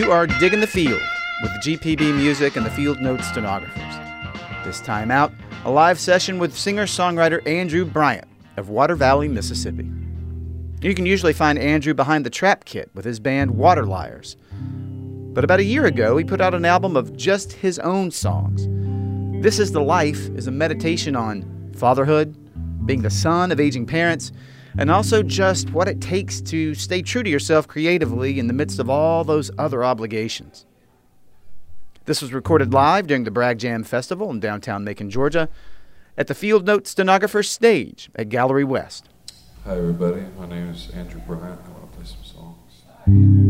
You are digging the field with GPB music and the field note stenographers. This time out, a live session with singer songwriter Andrew Bryant of Water Valley, Mississippi. You can usually find Andrew behind the trap kit with his band Water Liars. But about a year ago, he put out an album of just his own songs. This is the Life is a meditation on fatherhood, being the son of aging parents, and also just what it takes to stay true to yourself creatively in the midst of all those other obligations. This was recorded live during the Bragg Jam Festival in downtown Macon, Georgia, at the Field Note Stenographer Stage at Gallery West. Hi, everybody. My name is Andrew Bryant. I want to play some songs.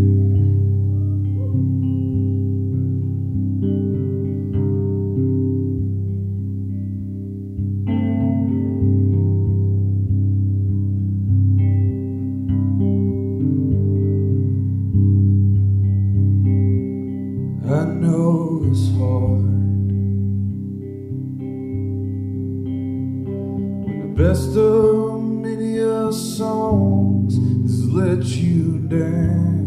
You down.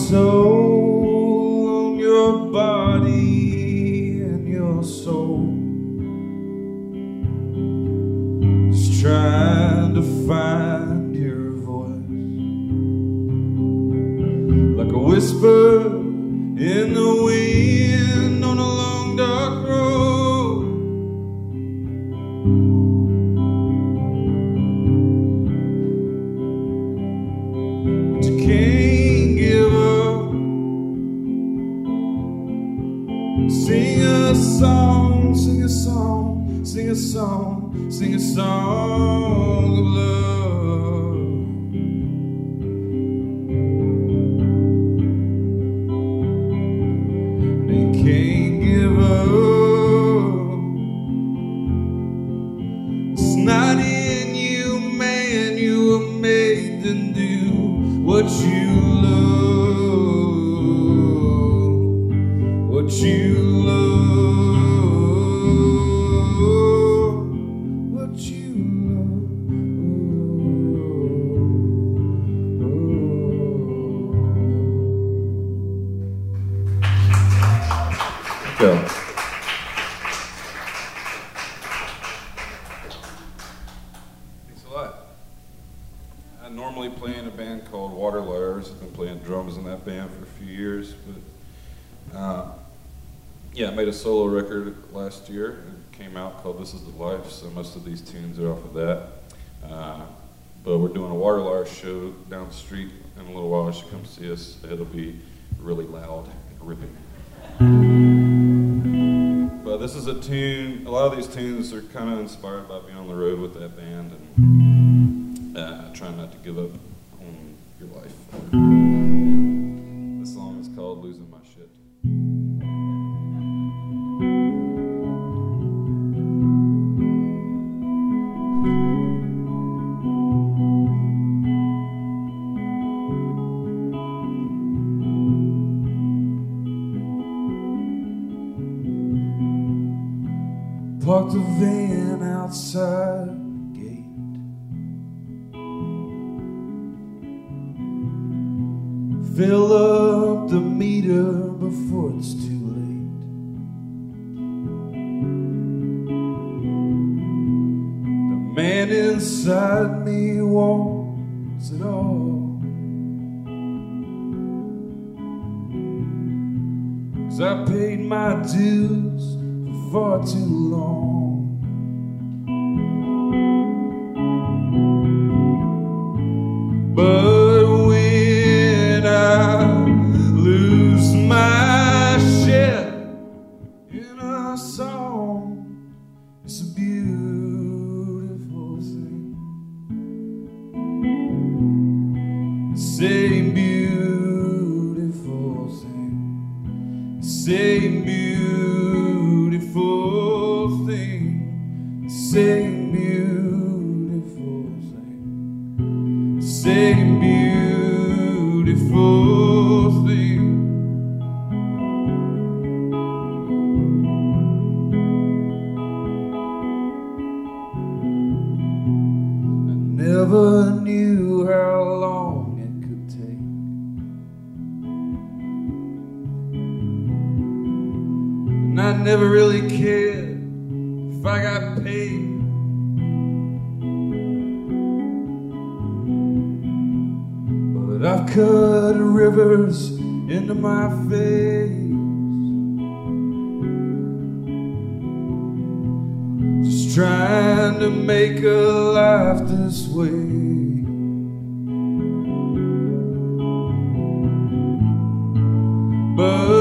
It's Thanks a lot. I normally play in a band called Water Liars. I've been playing drums in that band for a few years, but uh, yeah, I made a solo record last year. It came out called This Is the Life, so most of these tunes are off of that. Uh, but we're doing a Water Liars show down the street in a little while. You should come see us. It'll be really loud and ripping. This is a tune. A lot of these tunes are kind of inspired by being on the road with that band and uh, trying not to give up on your life. Fill up the meter before it's too late. The man inside me wants it all. Cause I paid my dues for far too long. Really cared if I got paid. But I've cut rivers into my face. Just trying to make a life this way. But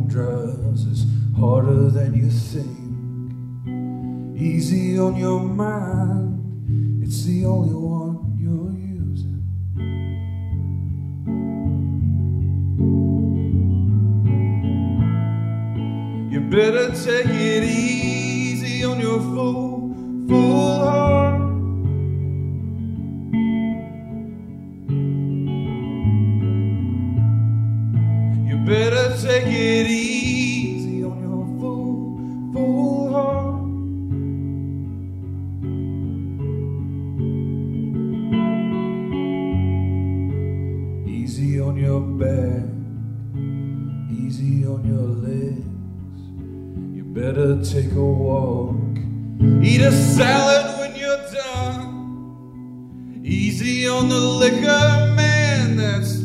long drives, it's harder than you think. Easy on your mind, it's the only one you're using. You better take it easy on your fool, fool heart. your legs. You better take a walk. Eat a salad when you're done. Easy on the liquor, man, that's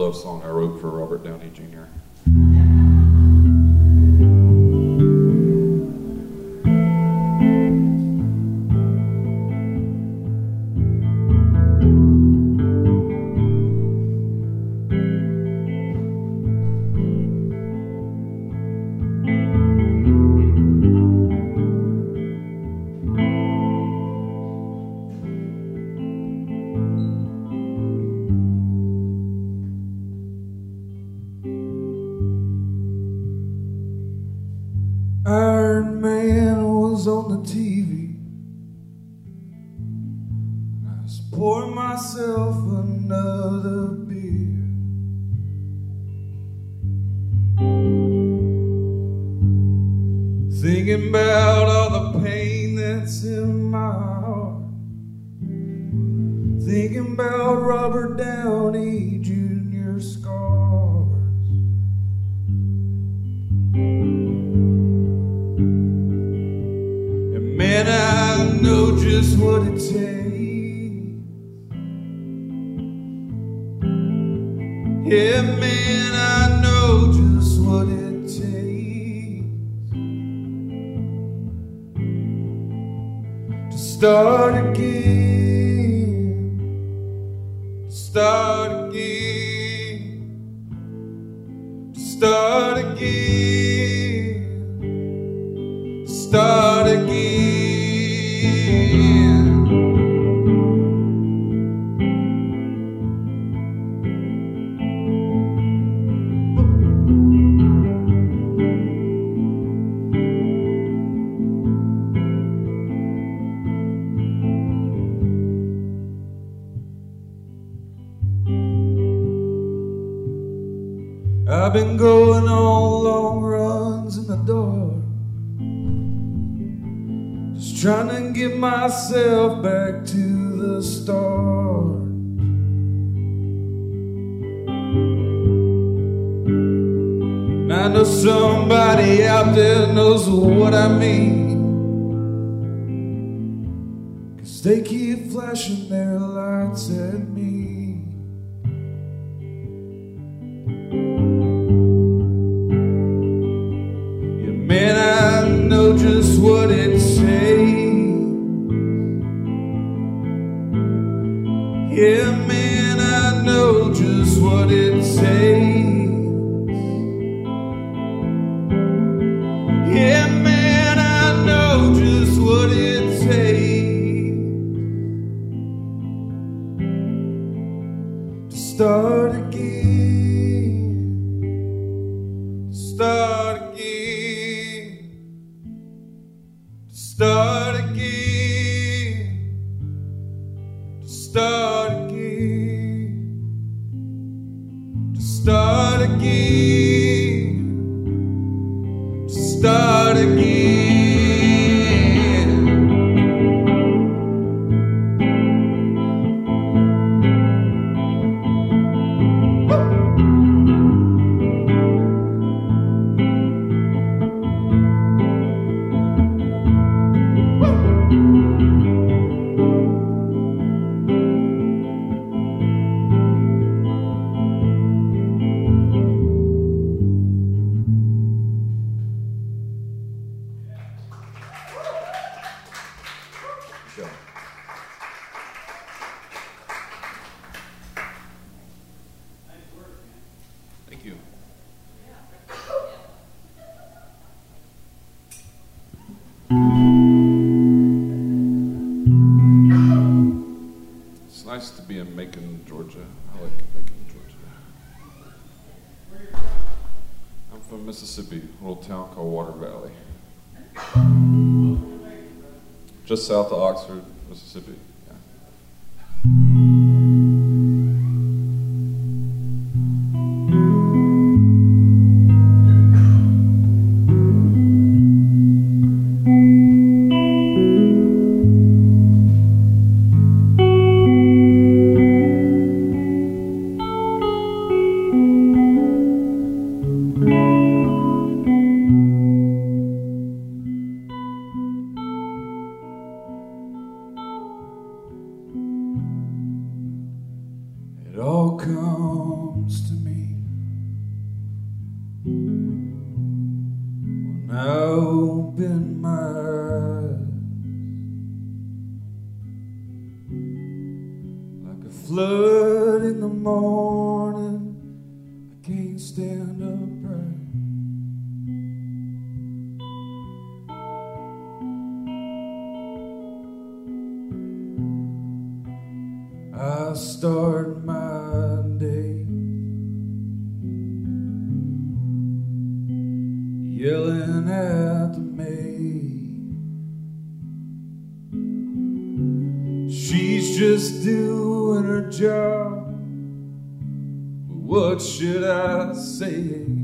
love song I wrote for Robert Downey Jr. Start again. Start again. Start. flashing their lights at me. Yeah, man, I know just what it takes. Yeah, man. It's nice to be in Macon, Georgia. I like Macon, Georgia. I'm from Mississippi, a little town called Water Valley. Just south of Oxford, Mississippi. I start my day. Yelling at the maid. She's just doing her job. What should I say?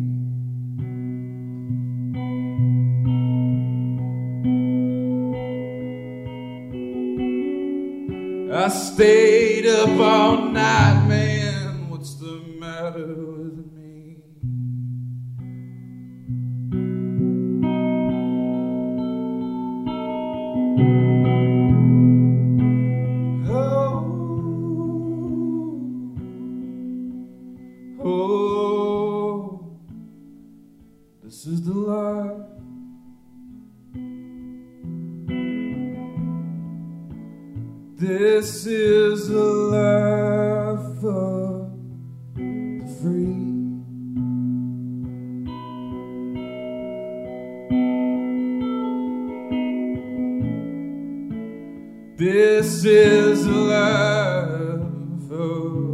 up all night. This is love. Oh.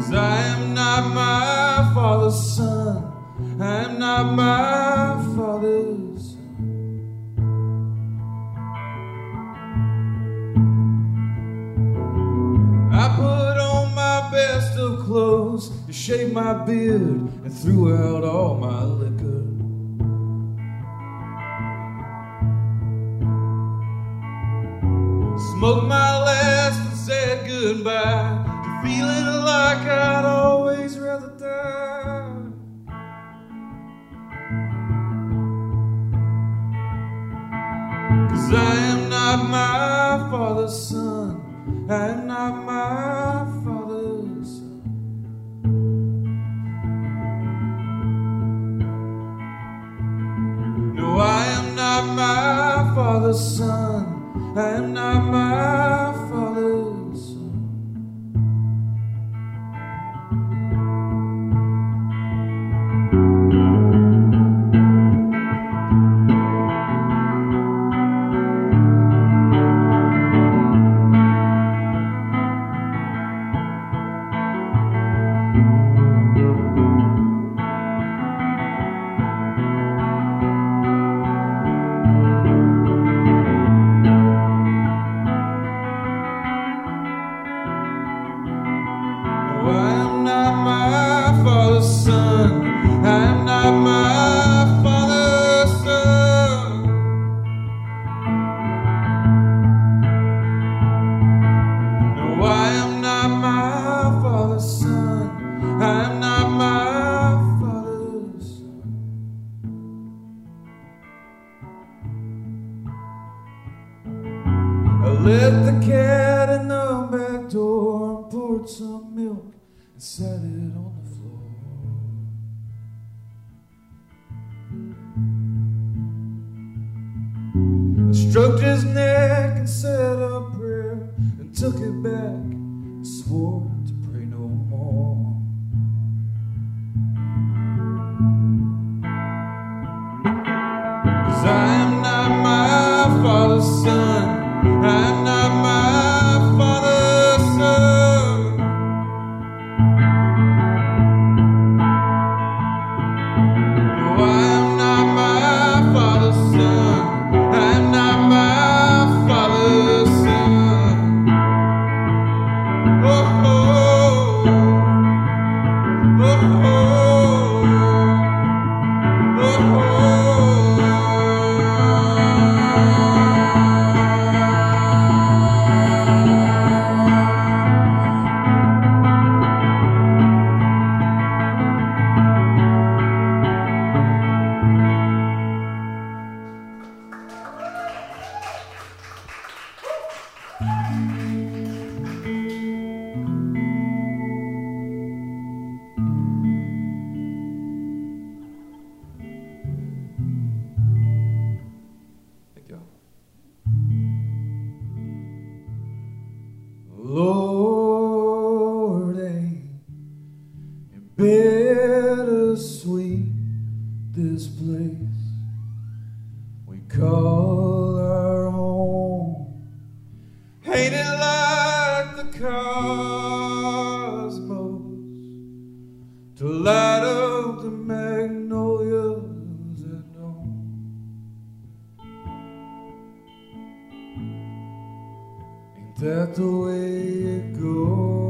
Cause I am not my father's son. I am not my father's son. I put on my best of clothes, shaved my beard, and threw out all my liquor. Smoked my last and said goodbye. I'd always rather die. Cause I am not my father's son. I am not my father's son. No, I am not my father's son. I am not my go. it goes.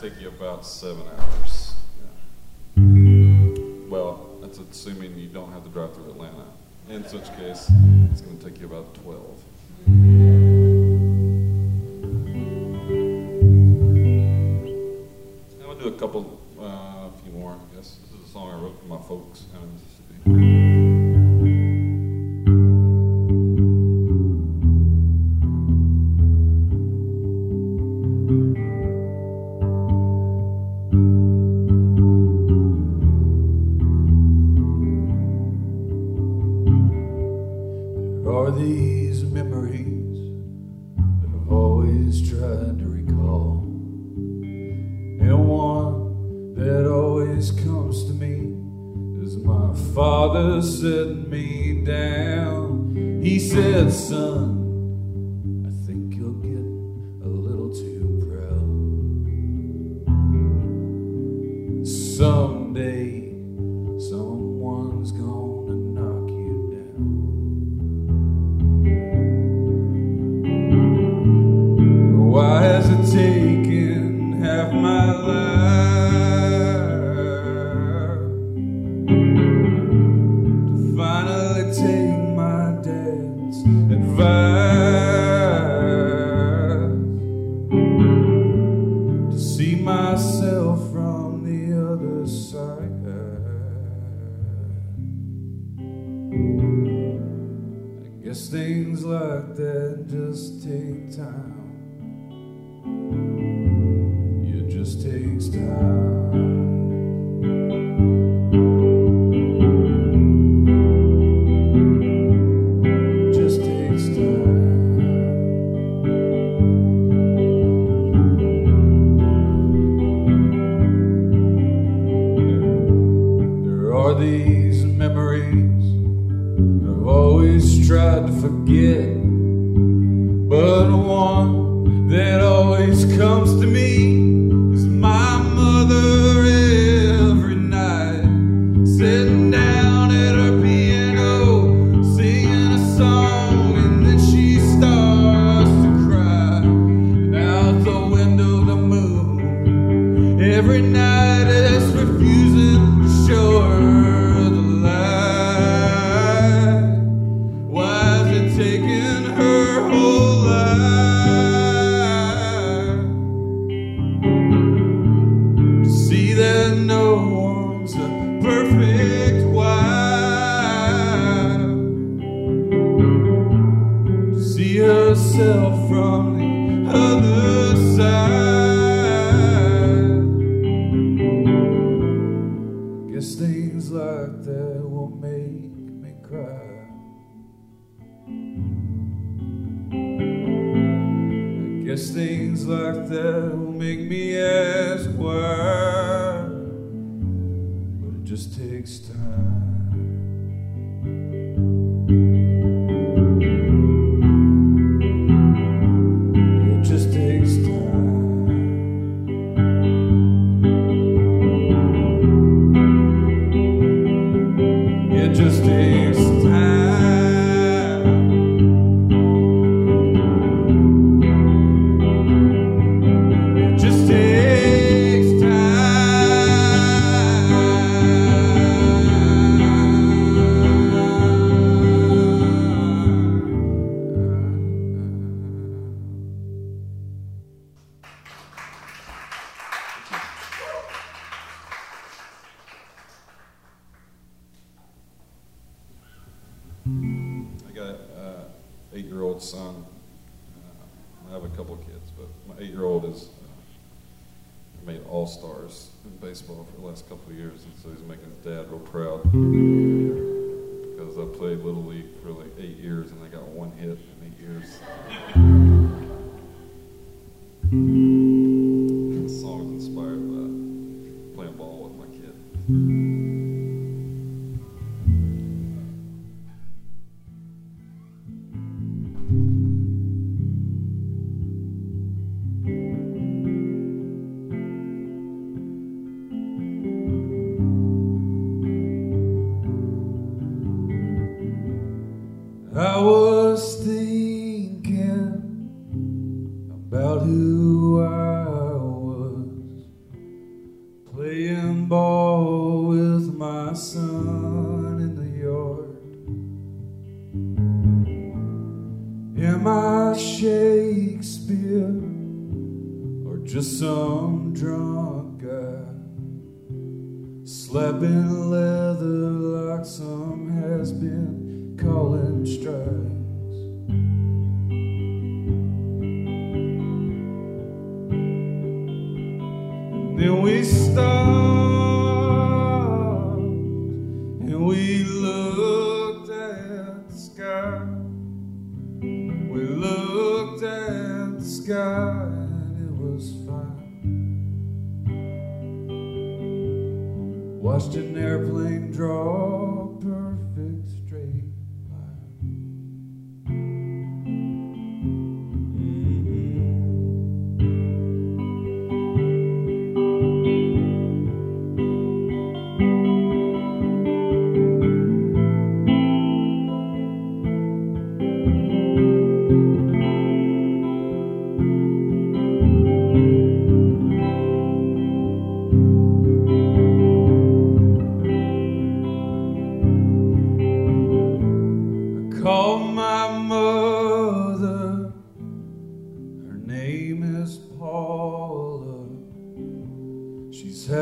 Take you about seven hours. Yeah. Well, that's assuming you don't have to drive through Atlanta. In such case, it's going to take you about 12. Folks in every night. Shakespeare or just some drunk guy. Slapping leather like some has been calling strife.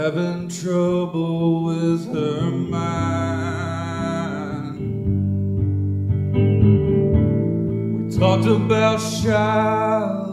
having trouble with her mind. We talked about shy.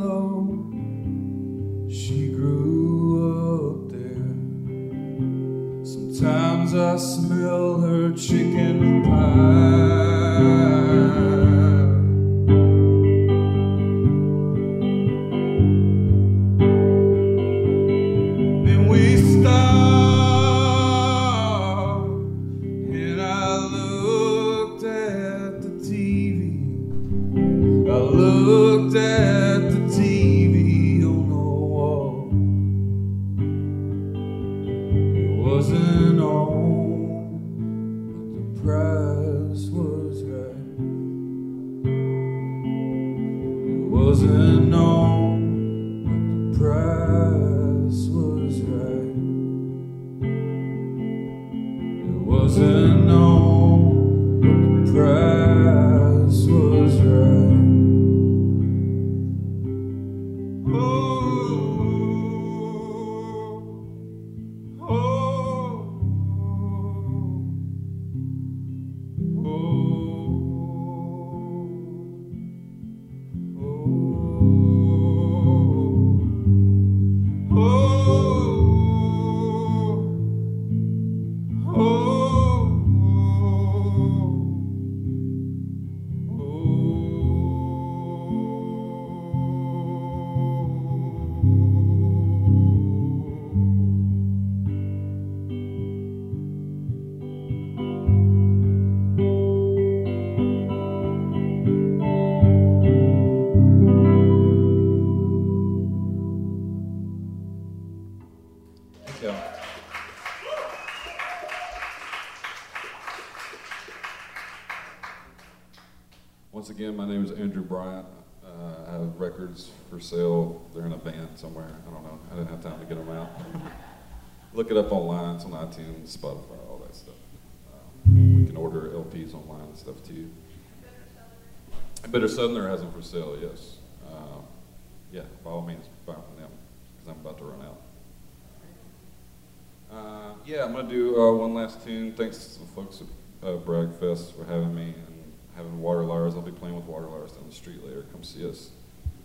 Again, my name is Andrew Bryant. Uh, I have records for sale. They're in a van somewhere. I don't know. I didn't have time to get them out. Look it up online. It's on iTunes, Spotify, all that stuff. Uh, we can order LPs online and stuff too. Bitter Southerner has them for sale, yes. Uh, yeah, by all means, buy from them because I'm about to run out. Uh, yeah, I'm gonna do uh, one last tune. Thanks to the folks at uh, Bragfest for having me having Water Liars. I'll be playing with Water Liars down the street later. Come see us.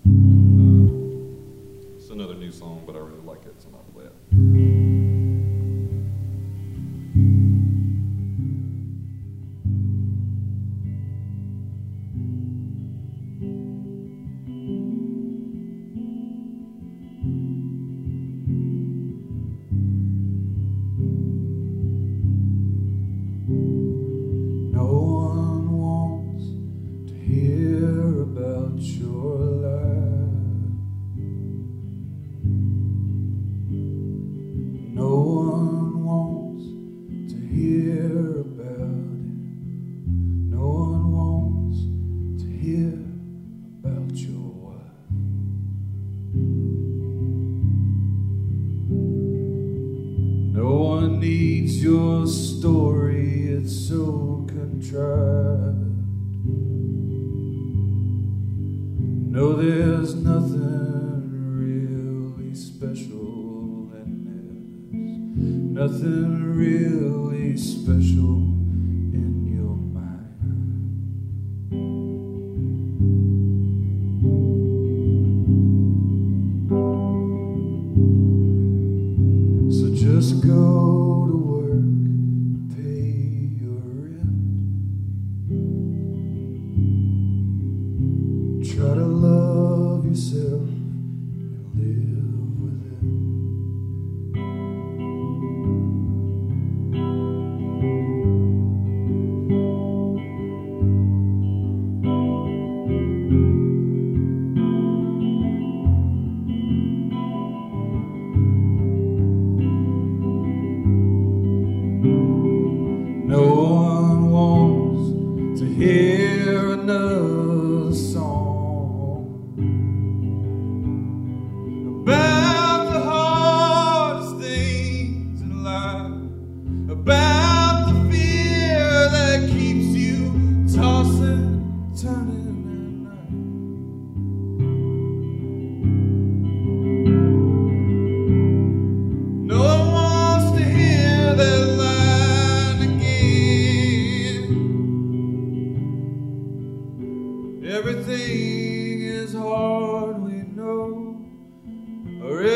Uh, it's another new song, but I really like it, so I'm gonna play it.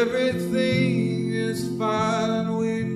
Everything is fine, we